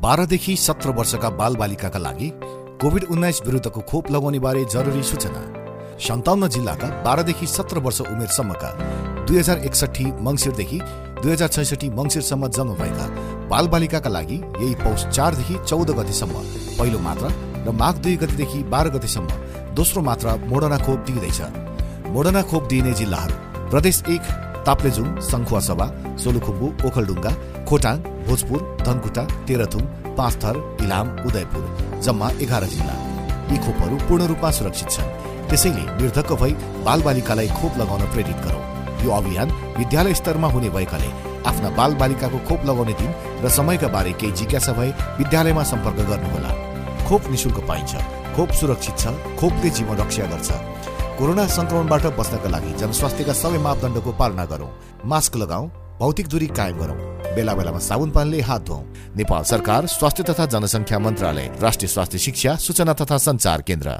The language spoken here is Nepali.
बाह्रदेखि सत्र वर्षका बालबालिकाका लागि कोभिड उन्नाइस विरुद्धको खोप लगाउने बारे जरुरी सूचना। सन्ताउन्न जिल्लाका बाह्रदेखि सत्र वर्ष उमेरसम्मका दुई हजार एकसठी मङ्सिरदेखि दुई हजार छैसठी मङ्सिरसम्म जन्म भएका बालबालिकाका लागि यही पौष चारदेखि चौध गतिसम्म पहिलो मात्रा र माघ दुई गतिदेखि बाह्र गतिसम्म दोस्रो मात्रा मोडर्ना खोप दिइँदैछ। मोडर्ना खोप दिइने जिल्लाहरू प्रदेश एक ताप्लेजुङ सङ्खुवासभा सोलुखुम्बु ओखलडुङ्गा खोटाङ भोजपुर धनकुटा तेह्रथुम पाँचथर इलाम उदयपुर जम्मा एघार जिल्ला। यी खोपहरू पूर्ण रूपमा सुरक्षित छन्। त्यसैले निर्धक्क भई बालबालिकालाई खोप लगाउन प्रेरित गरौँ। यो अभियान विद्यालय स्तरमा हुने भएकाले आफ्ना बालबालिकाको खोप लगाउने दिन र समयका बारे केही जिज्ञासा भए विद्यालयमा सम्पर्क गर्नुहोला। खोप निशुल्क पाइन्छ। खोप सुरक्षित छ। खोपले जीवन रक्षा गर्छ। कोरोना संक्रमणबाट बच्नका लागि जनस्वास्थ्यका सबै मापदण्डको पालना गरौँ। मास्क लगाऊ भौतिक दूरी कायम गरौँ। बेला बेलामा साबुन पानीले हात धुवौँ नेपाल सरकार स्वास्थ्य तथा जनसङ्ख्या मन्त्रालय राष्ट्रिय स्वास्थ्य शिक्षा सूचना तथा संचार केन्द्र।